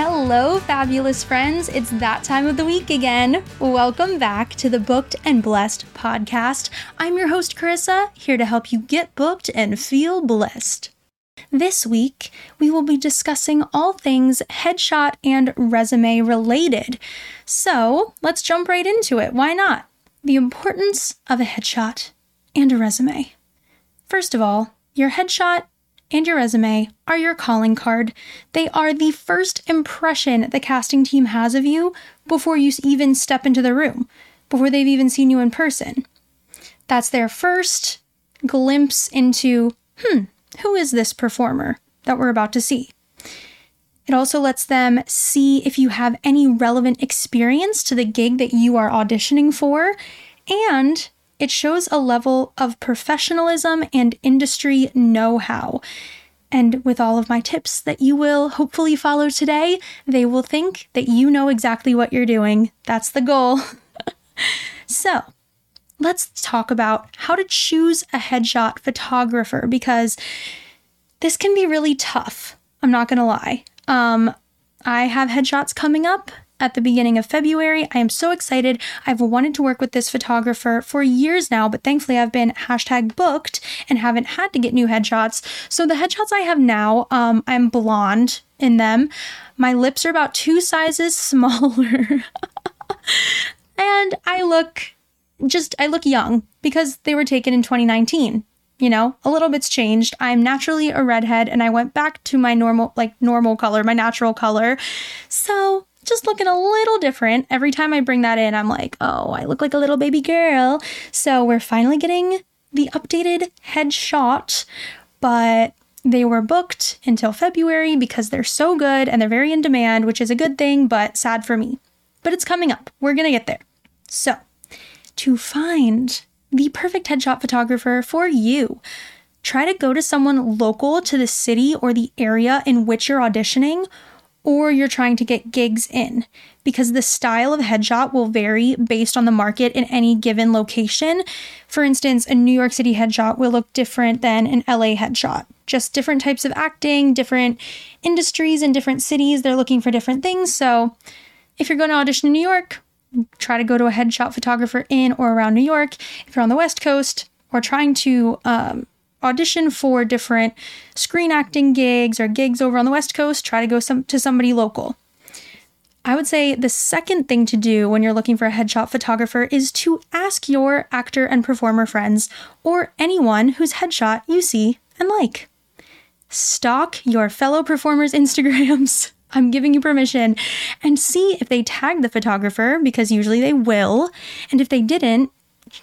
Hello, fabulous friends. It's that time of the week again. Welcome back to the Booked and Blessed podcast. I'm your host, Karisa, here to help you get booked and feel blessed. This week, we will be discussing all things headshot and resume related. So let's jump right into it. Why not? The importance of a headshot and a resume. First of all, your headshot and your resume are your calling card. They are the first impression the casting team has of you before you even step into the room, before they've even seen you in person. That's their first glimpse into, hmm, who is this performer that we're about to see? It also lets them see if you have any relevant experience to the gig that you are auditioning for, and it shows a level of professionalism and industry know how. And with all of my tips that you will hopefully follow today, they will think that you know exactly what you're doing. That's the goal. so, let's talk about how to choose a headshot photographer because this can be really tough. I'm not going to lie. Um, I have headshots coming up at the beginning of February. I am so excited. I've wanted to work with this photographer for years now, but thankfully I've been hashtag booked and haven't had to get new headshots. So the headshots I have now, um, I'm blonde in them. My lips are about two sizes smaller. and I look just, I look young because they were taken in 2019 you know, a little bit's changed. I'm naturally a redhead and I went back to my normal, like normal color, my natural color. So just looking a little different. Every time I bring that in, I'm like, oh, I look like a little baby girl. So we're finally getting the updated headshot, but they were booked until February because they're so good and they're very in demand, which is a good thing, but sad for me. But it's coming up. We're going to get there. So, to find the perfect headshot photographer for you, try to go to someone local to the city or the area in which you're auditioning or you're trying to get gigs in because the style of headshot will vary based on the market in any given location. For instance, a New York City headshot will look different than an LA headshot. Just different types of acting, different industries in different cities, they're looking for different things. So, if you're going to audition in New York, try to go to a headshot photographer in or around New York. If you're on the West Coast or trying to um, audition for different screen acting gigs or gigs over on the West Coast, try to go some, to somebody local. I would say the second thing to do when you're looking for a headshot photographer is to ask your actor and performer friends or anyone whose headshot you see and like. Stalk your fellow performers' Instagrams. I'm giving you permission and see if they tag the photographer because usually they will. And if they didn't,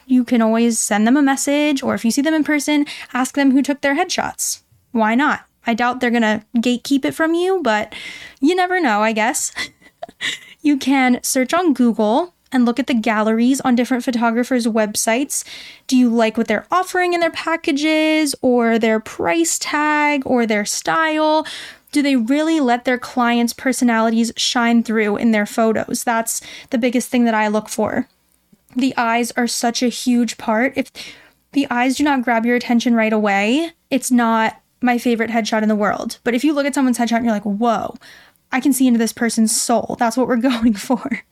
you can always send them a message, or if you see them in person, ask them who took their headshots. Why not? I doubt they're gonna gatekeep it from you, but you never know, I guess. you can search on Google and look at the galleries on different photographers' websites. Do you like what they're offering in their packages, or their price tag, or their style? Do they really let their clients' personalities shine through in their photos? That's the biggest thing that I look for the eyes are such a huge part. If the eyes do not grab your attention right away, it's not my favorite headshot in the world. But if you look at someone's headshot and you're like, whoa, I can see into this person's soul, that's what we're going for.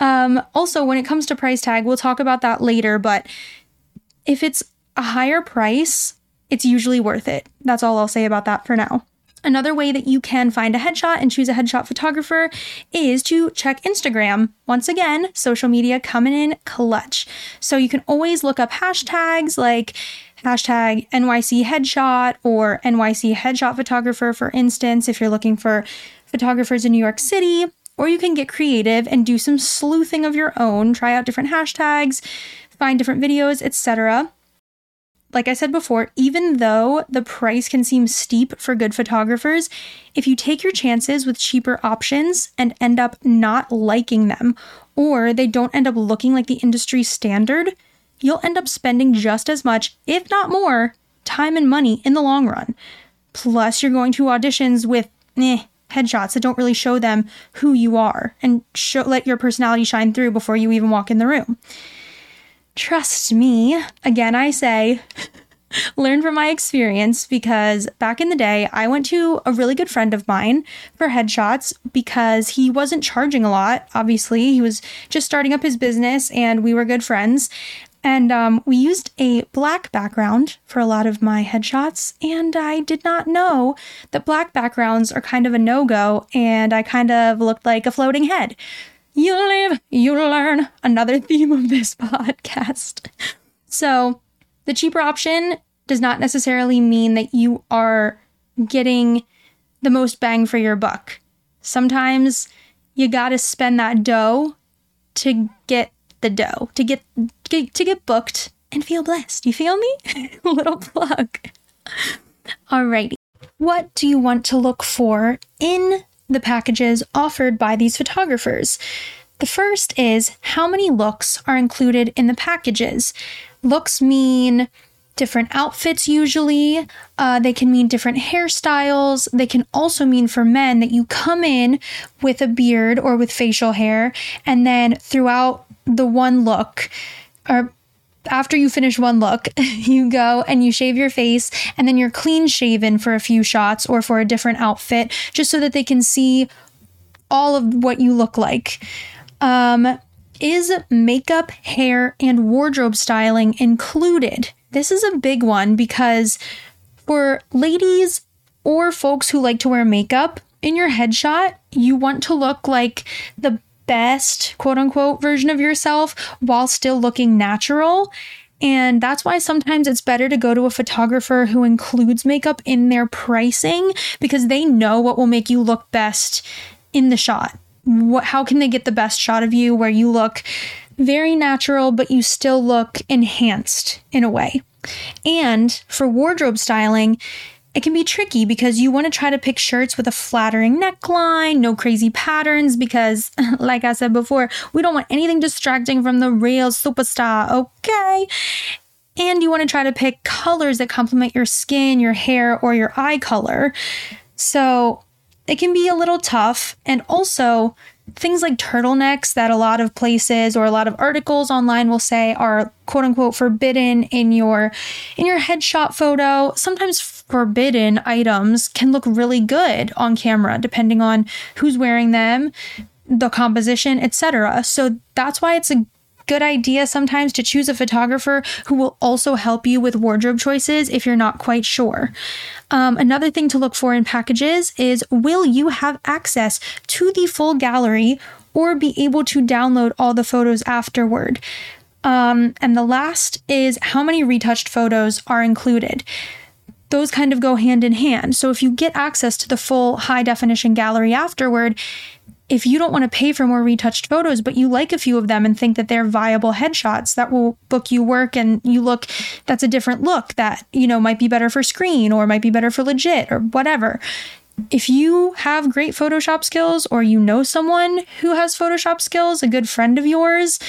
um, also, when it comes to price tag, we'll talk about that later, but if it's a higher price, it's usually worth it. That's all I'll say about that for now. Another way that you can find a headshot and choose a headshot photographer is to check Instagram. Once again, social media coming in clutch. So you can always look up hashtags like hashtag NYC headshot or NYC headshot photographer, for instance, if you're looking for photographers in New York City. Or you can get creative and do some sleuthing of your own, try out different hashtags, find different videos, etc like I said before, even though the price can seem steep for good photographers, if you take your chances with cheaper options and end up not liking them, or they don't end up looking like the industry standard, you'll end up spending just as much, if not more, time and money in the long run. Plus, you're going to auditions with eh, headshots that don't really show them who you are and show, let your personality shine through before you even walk in the room. Trust me, again, I say, learn from my experience because back in the day, I went to a really good friend of mine for headshots because he wasn't charging a lot. Obviously, he was just starting up his business and we were good friends. And um, we used a black background for a lot of my headshots. And I did not know that black backgrounds are kind of a no go. And I kind of looked like a floating head. You live, you learn. Another theme of this podcast. So, the cheaper option does not necessarily mean that you are getting the most bang for your buck. Sometimes you got to spend that dough to get the dough, to get, get to get booked and feel blessed. You feel me? Little plug. Alrighty. What do you want to look for in the packages offered by these photographers? The first is how many looks are included in the packages. Looks mean different outfits usually. Uh, they can mean different hairstyles. They can also mean for men that you come in with a beard or with facial hair, and then throughout the one look, or after you finish one look, you go and you shave your face, and then you're clean shaven for a few shots or for a different outfit, just so that they can see all of what you look like. Um, is makeup, hair, and wardrobe styling included? This is a big one because for ladies or folks who like to wear makeup, in your headshot, you want to look like the best quote unquote version of yourself while still looking natural. And that's why sometimes it's better to go to a photographer who includes makeup in their pricing because they know what will make you look best in the shot what how can they get the best shot of you where you look very natural but you still look enhanced in a way. And for wardrobe styling, it can be tricky because you want to try to pick shirts with a flattering neckline, no crazy patterns, because, like I said before, we don't want anything distracting from the real superstar, okay? And you want to try to pick colors that complement your skin, your hair, or your eye color. So it can be a little tough. And also, things like turtlenecks that a lot of places or a lot of articles online will say are quote unquote forbidden in your in your headshot photo sometimes forbidden items can look really good on camera depending on who's wearing them the composition etc so that's why it's a good idea sometimes to choose a photographer who will also help you with wardrobe choices if you're not quite sure. Um, another thing to look for in packages is will you have access to the full gallery or be able to download all the photos afterward? Um, and the last is how many retouched photos are included those kind of go hand in hand. So if you get access to the full high definition gallery afterward, if you don't want to pay for more retouched photos, but you like a few of them and think that they're viable headshots that will book you work and you look, that's a different look that, you know, might be better for screen or might be better for legit or whatever. If you have great Photoshop skills or you know someone who has Photoshop skills, a good friend of yours,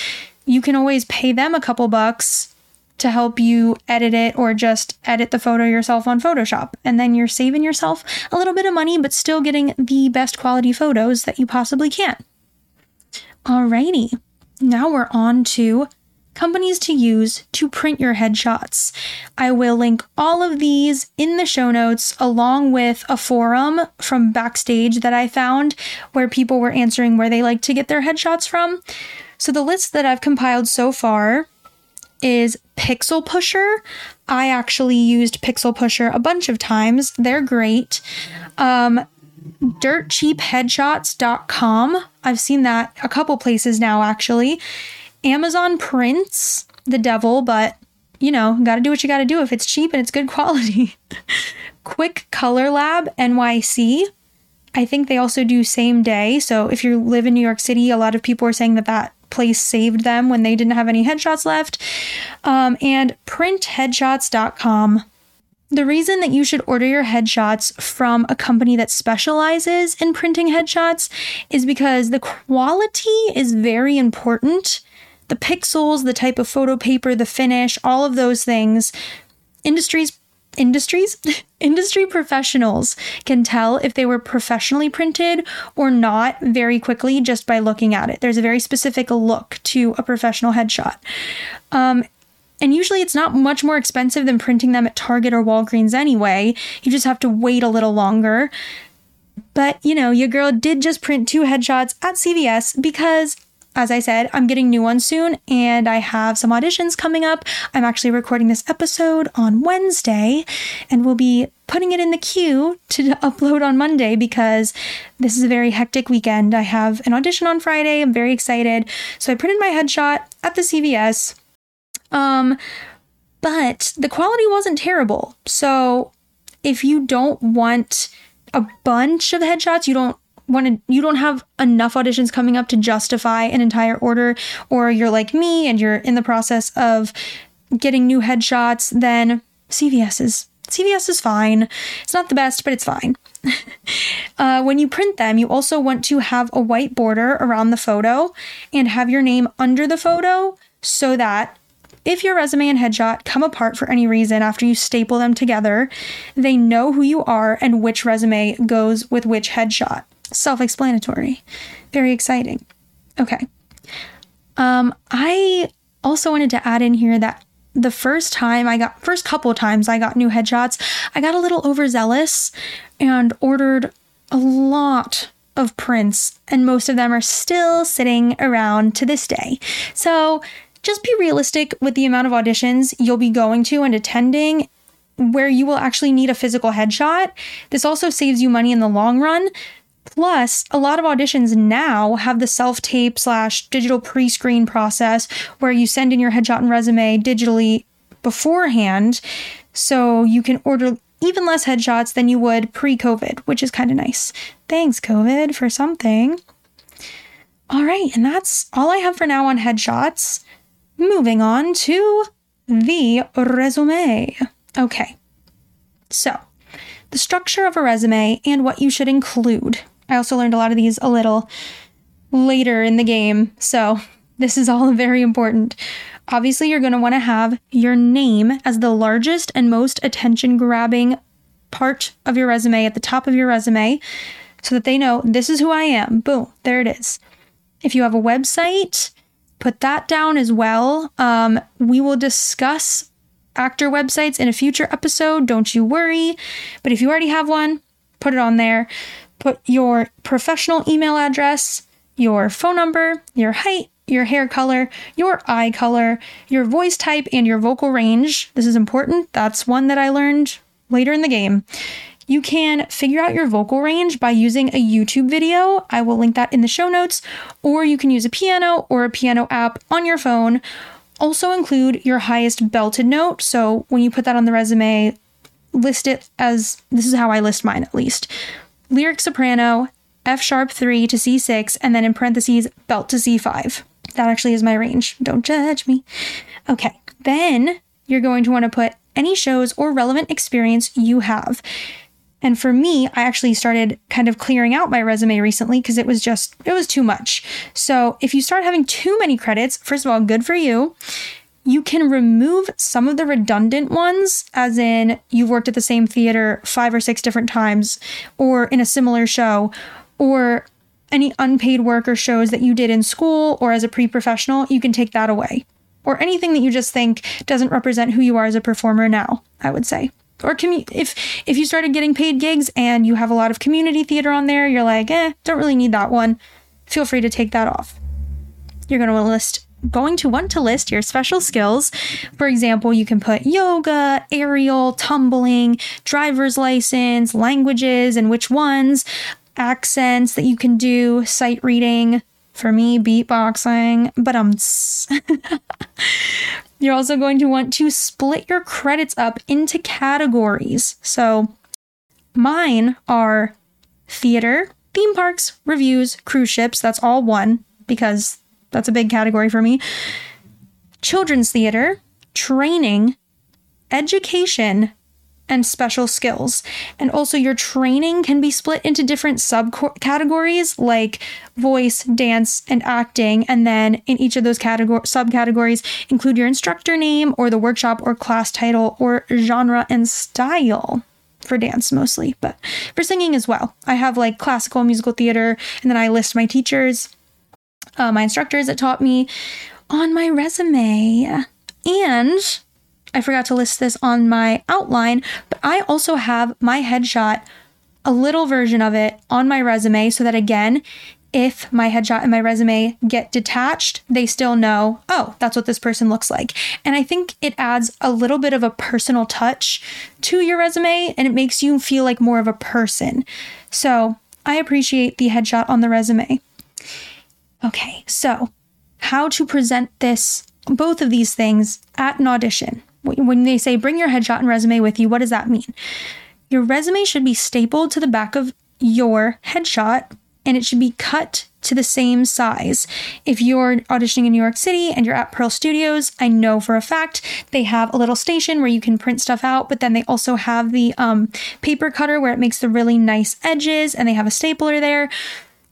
you can always pay them a couple bucks to help you edit it or just edit the photo yourself on Photoshop. And then you're saving yourself a little bit of money, but still getting the best quality photos that you possibly can. Alrighty, now we're on to companies to use to print your headshots. I will link all of these in the show notes along with a forum from backstage that I found where people were answering where they like to get their headshots from. So the list that I've compiled so far is Pixel Pusher. I actually used Pixel Pusher a bunch of times. They're great. Um, dirtcheapheadshots.com. I've seen that a couple places now, actually. Amazon Prints, the devil, but you know, got to do what you got to do if it's cheap and it's good quality. Quick Color Lab NYC. I think they also do same day. So if you live in New York City, a lot of people are saying that that place saved them when they didn't have any headshots left. Um, and printheadshots.com. The reason that you should order your headshots from a company that specializes in printing headshots is because the quality is very important. The pixels, the type of photo paper, the finish, all of those things. Industries industries industry professionals can tell if they were professionally printed or not very quickly just by looking at it there's a very specific look to a professional headshot um, And usually it's not much more expensive than printing them at Target or Walgreens anyway. You just have to wait a little longer. But, you know, your girl did just print two headshots at CVS because as I said, I'm getting new ones soon and I have some auditions coming up. I'm actually recording this episode on Wednesday and we'll be putting it in the queue to upload on Monday because this is a very hectic weekend. I have an audition on Friday. I'm very excited. So I printed my headshot at the CVS. Um but the quality wasn't terrible. So if you don't want a bunch of headshots, you don't want to you don't have enough auditions coming up to justify an entire order or you're like me and you're in the process of getting new headshots then CVS is CVS is fine. It's not the best, but it's fine. uh, when you print them, you also want to have a white border around the photo and have your name under the photo so that if your resume and headshot come apart for any reason after you staple them together, they know who you are and which resume goes with which headshot self explanatory. Very exciting. Okay. Um, I also wanted to add in here that the first time I got, first couple times I got new headshots, I got a little overzealous and ordered a lot of prints, and most of them are still sitting around to this day. So just be realistic with the amount of auditions you'll be going to and attending where you will actually need a physical headshot. This also saves you money in the long run Plus, a lot of auditions now have the self tape slash digital pre screen process where you send in your headshot and resume digitally beforehand. So you can order even less headshots than you would pre COVID, which is kind of nice. Thanks, COVID, for something. All right, and that's all I have for now on headshots. Moving on to the resume. Okay, so the structure of a resume and what you should include. I also learned a lot of these a little later in the game, so this is all very important. Obviously, you're going to want to have your name as the largest and most attention grabbing part of your resume at the top of your resume so that they know this is who I am. Boom, there it is. If you have a website, put that down as well. Um, we will discuss actor websites in a future episode, don't you worry. But if you already have one, put it on there. Put your professional email address, your phone number, your height, your hair color, your eye color, your voice type, and your vocal range. This is important. That's one that I learned later in the game. You can figure out your vocal range by using a YouTube video. I will link that in the show notes, or you can use a piano or a piano app on your phone. Also, include your highest belted note. So, when you put that on the resume, list it as this is how I list mine at least lyric soprano, F sharp 3 to C6, and then in parentheses, belt to C5. That actually is my range. Don't judge me. Okay, then you're going to want to put any shows or relevant experience you have. And for me, I actually started kind of clearing out my resume recently because it was just, it was too much. So if you start having too many credits, first of all, good for you you can remove some of the redundant ones, as in you've worked at the same theater five or six different times, or in a similar show, or any unpaid work or shows that you did in school or as a pre professional, you can take that away. Or anything that you just think doesn't represent who you are as a performer now, I would say. Or commu- if if you started getting paid gigs and you have a lot of community theater on there, you're like, eh, don't really need that one. Feel free to take that off. You're going to list going to want to list your special skills. For example, you can put yoga, aerial, tumbling, driver's license, languages and which ones, accents that you can do, sight reading. For me, beatboxing, but um. You're also going to want to split your credits up into categories. So mine are theater, theme parks, reviews, cruise ships. That's all one because that's a big category for me. Children's theater, training, education, and special skills. And also, your training can be split into different subcategories like voice, dance, and acting. And then in each of those category subcategories, include your instructor name or the workshop or class title or genre and style for dance mostly, but for singing as well. I have like classical musical theater, and then I list my teachers uh, my instructors that taught me on my resume. And I forgot to list this on my outline, but I also have my headshot, a little version of it on my resume so that again, if my headshot and my resume get detached, they still know, oh, that's what this person looks like. And I think it adds a little bit of a personal touch to your resume and it makes you feel like more of a person. So I appreciate the headshot on the resume. Okay, so how to present this, both of these things at an audition. When they say bring your headshot and resume with you, what does that mean? Your resume should be stapled to the back of your headshot and it should be cut to the same size. If you're auditioning in New York City and you're at Pearl Studios, I know for a fact they have a little station where you can print stuff out, but then they also have the um, paper cutter where it makes the really nice edges and they have a stapler there.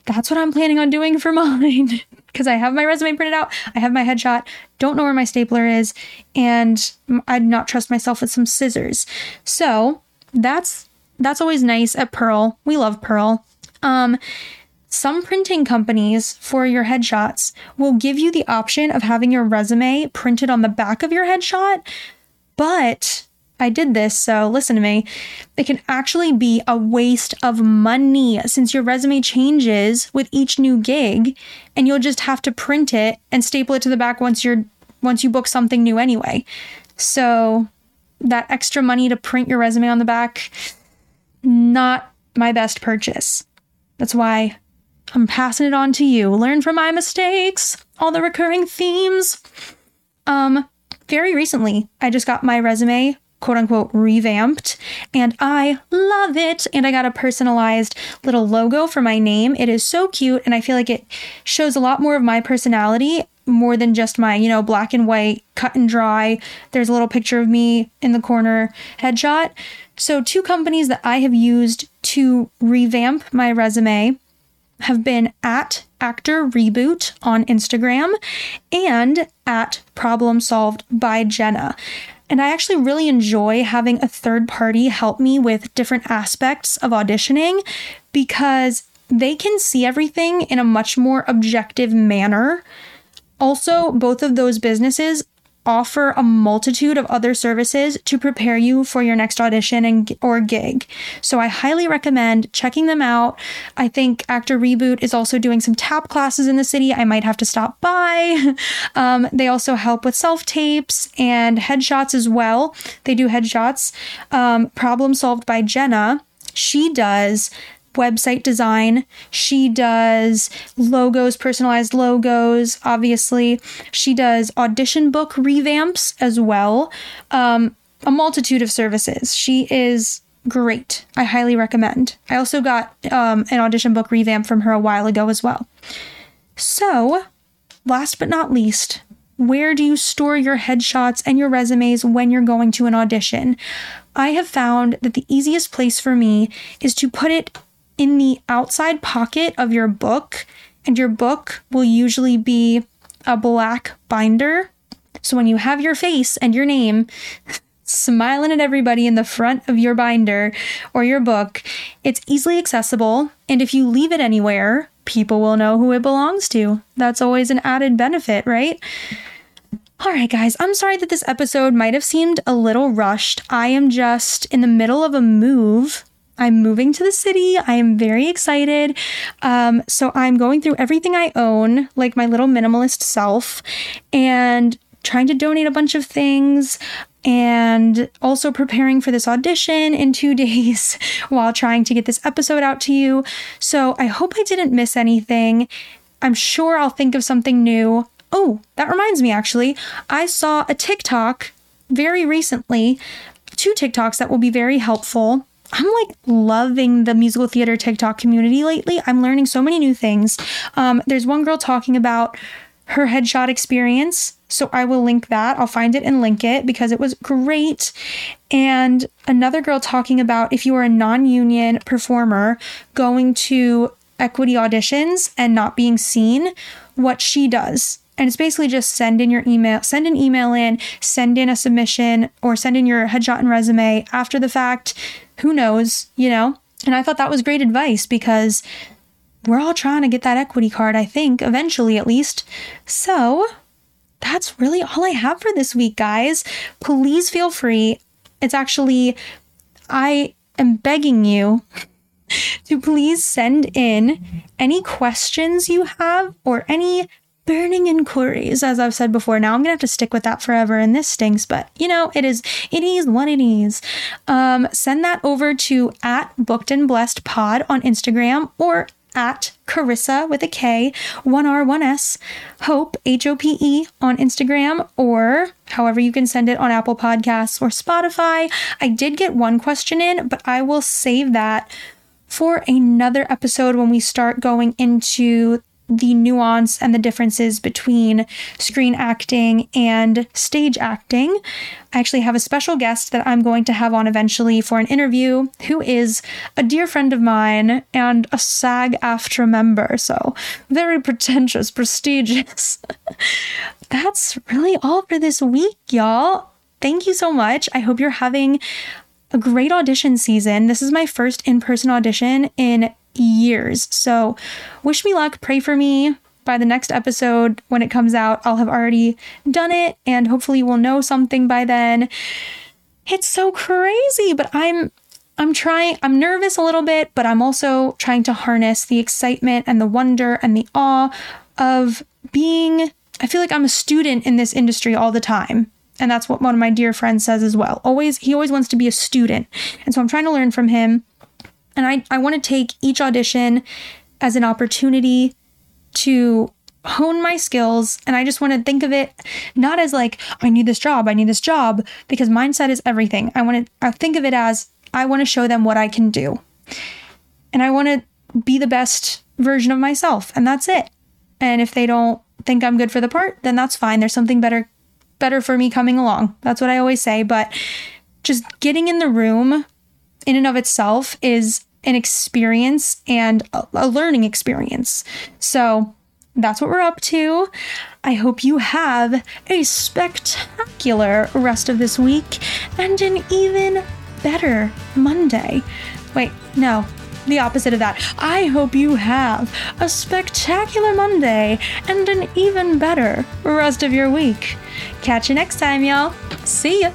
That's what I'm planning on doing for mine because I have my resume printed out, I have my headshot, don't know where my stapler is, and I'd not trust myself with some scissors. So that's that's always nice at Pearl. We love Pearl. Um, some printing companies for your headshots will give you the option of having your resume printed on the back of your headshot, but I did this, so listen to me. It can actually be a waste of money since your resume changes with each new gig and you'll just have to print it and staple it to the back once you're once you book something new anyway. So that extra money to print your resume on the back not my best purchase. That's why I'm passing it on to you. Learn from my mistakes, all the recurring themes. Um, very recently, I just got my resume quote unquote revamped and I love it. And I got a personalized little logo for my name. It is so cute and I feel like it shows a lot more of my personality more than just my, you know, black and white, cut and dry. There's a little picture of me in the corner headshot. So, two companies that I have used to revamp my resume have been at Actor Reboot on Instagram and at Problem Solved by Jenna. And I actually really enjoy having a third party help me with different aspects of auditioning because they can see everything in a much more objective manner. Also, both of those businesses offer a multitude of other services to prepare you for your next audition and or gig. So I highly recommend checking them out. I think Actor Reboot is also doing some tap classes in the city. I might have to stop by. Um, they also help with self tapes and headshots as well. They do headshots. Um, problem solved by Jenna. She does website design. She does logos, personalized logos, obviously. She does audition book revamps as well. Um, a multitude of services. She is great. I highly recommend. I also got um, an audition book revamp from her a while ago as well. So, last but not least, where do you store your headshots and your resumes when you're going to an audition? I have found that the easiest place for me is to put it in the outside pocket of your book, and your book will usually be a black binder. So when you have your face and your name smiling at everybody in the front of your binder or your book, it's easily accessible. And if you leave it anywhere, people will know who it belongs to. That's always an added benefit, right? All right, guys, I'm sorry that this episode might have seemed a little rushed. I am just in the middle of a move I'm moving to the city. I am very excited. Um, so I'm going through everything I own, like my little minimalist self, and trying to donate a bunch of things and also preparing for this audition in two days while trying to get this episode out to you. So I hope I didn't miss anything. I'm sure I'll think of something new. Oh, that reminds me actually, I saw a TikTok very recently, two TikToks that will be very helpful. I'm like loving the musical theater TikTok community lately. I'm learning so many new things. Um, there's one girl talking about her headshot experience. So I will link that. I'll find it and link it because it was great. And another girl talking about if you are a non union performer going to equity auditions and not being seen, what she does. And it's basically just send in your email, send an email in, send in a submission, or send in your headshot and resume after the fact who knows, you know? And I thought that was great advice because we're all trying to get that equity card, I think, eventually at least. So that's really all I have for this week, guys. Please feel free. It's actually, I am begging you to please send in any questions you have or any burning inquiries, as I've said before. Now I'm gonna have to stick with that forever, and this stinks, but you know, it is it is what it is. Um, send that over to at booked and blessed pod on Instagram or at Karisa with a K, one R, one S, Hope, H O P E on Instagram, or however you can send it on Apple Podcasts or Spotify. I did get one question in, but I will save that for another episode when we start going into the nuance and the differences between screen acting and stage acting. I actually have a special guest that I'm going to have on eventually for an interview who is a dear friend of mine and a SAG AFTRA member. So, very pretentious, prestigious. That's really all for this week, y'all. Thank you so much. I hope you're having a great audition season. This is my first in person audition in years. So, wish me luck, pray for me. By the next episode, when it comes out, I'll have already done it and hopefully we'll know something by then. It's so crazy, but I'm I'm trying, I'm nervous a little bit, but I'm also trying to harness the excitement and the wonder and the awe of being, I feel like I'm a student in this industry all the time. And that's what one of my dear friends says as well. Always, he always wants to be a student. And so I'm trying to learn from him. And I, I want to take each audition as an opportunity to hone my skills. And I just want to think of it not as like, I need this job, I need this job, because mindset is everything. I want to I think of it as I want to show them what I can do. And I want to be the best version of myself. And that's it. And if they don't think I'm good for the part, then that's fine. There's something better better for me coming along. That's what I always say. But just getting in the room in and of itself is an experience and a, learning experience. So that's what we're up to. I hope you have a spectacular rest of this week and an even better Monday. Wait, no, the opposite of that. I hope you have a spectacular Monday and an even better rest of your week. Catch you next time, y'all. See ya.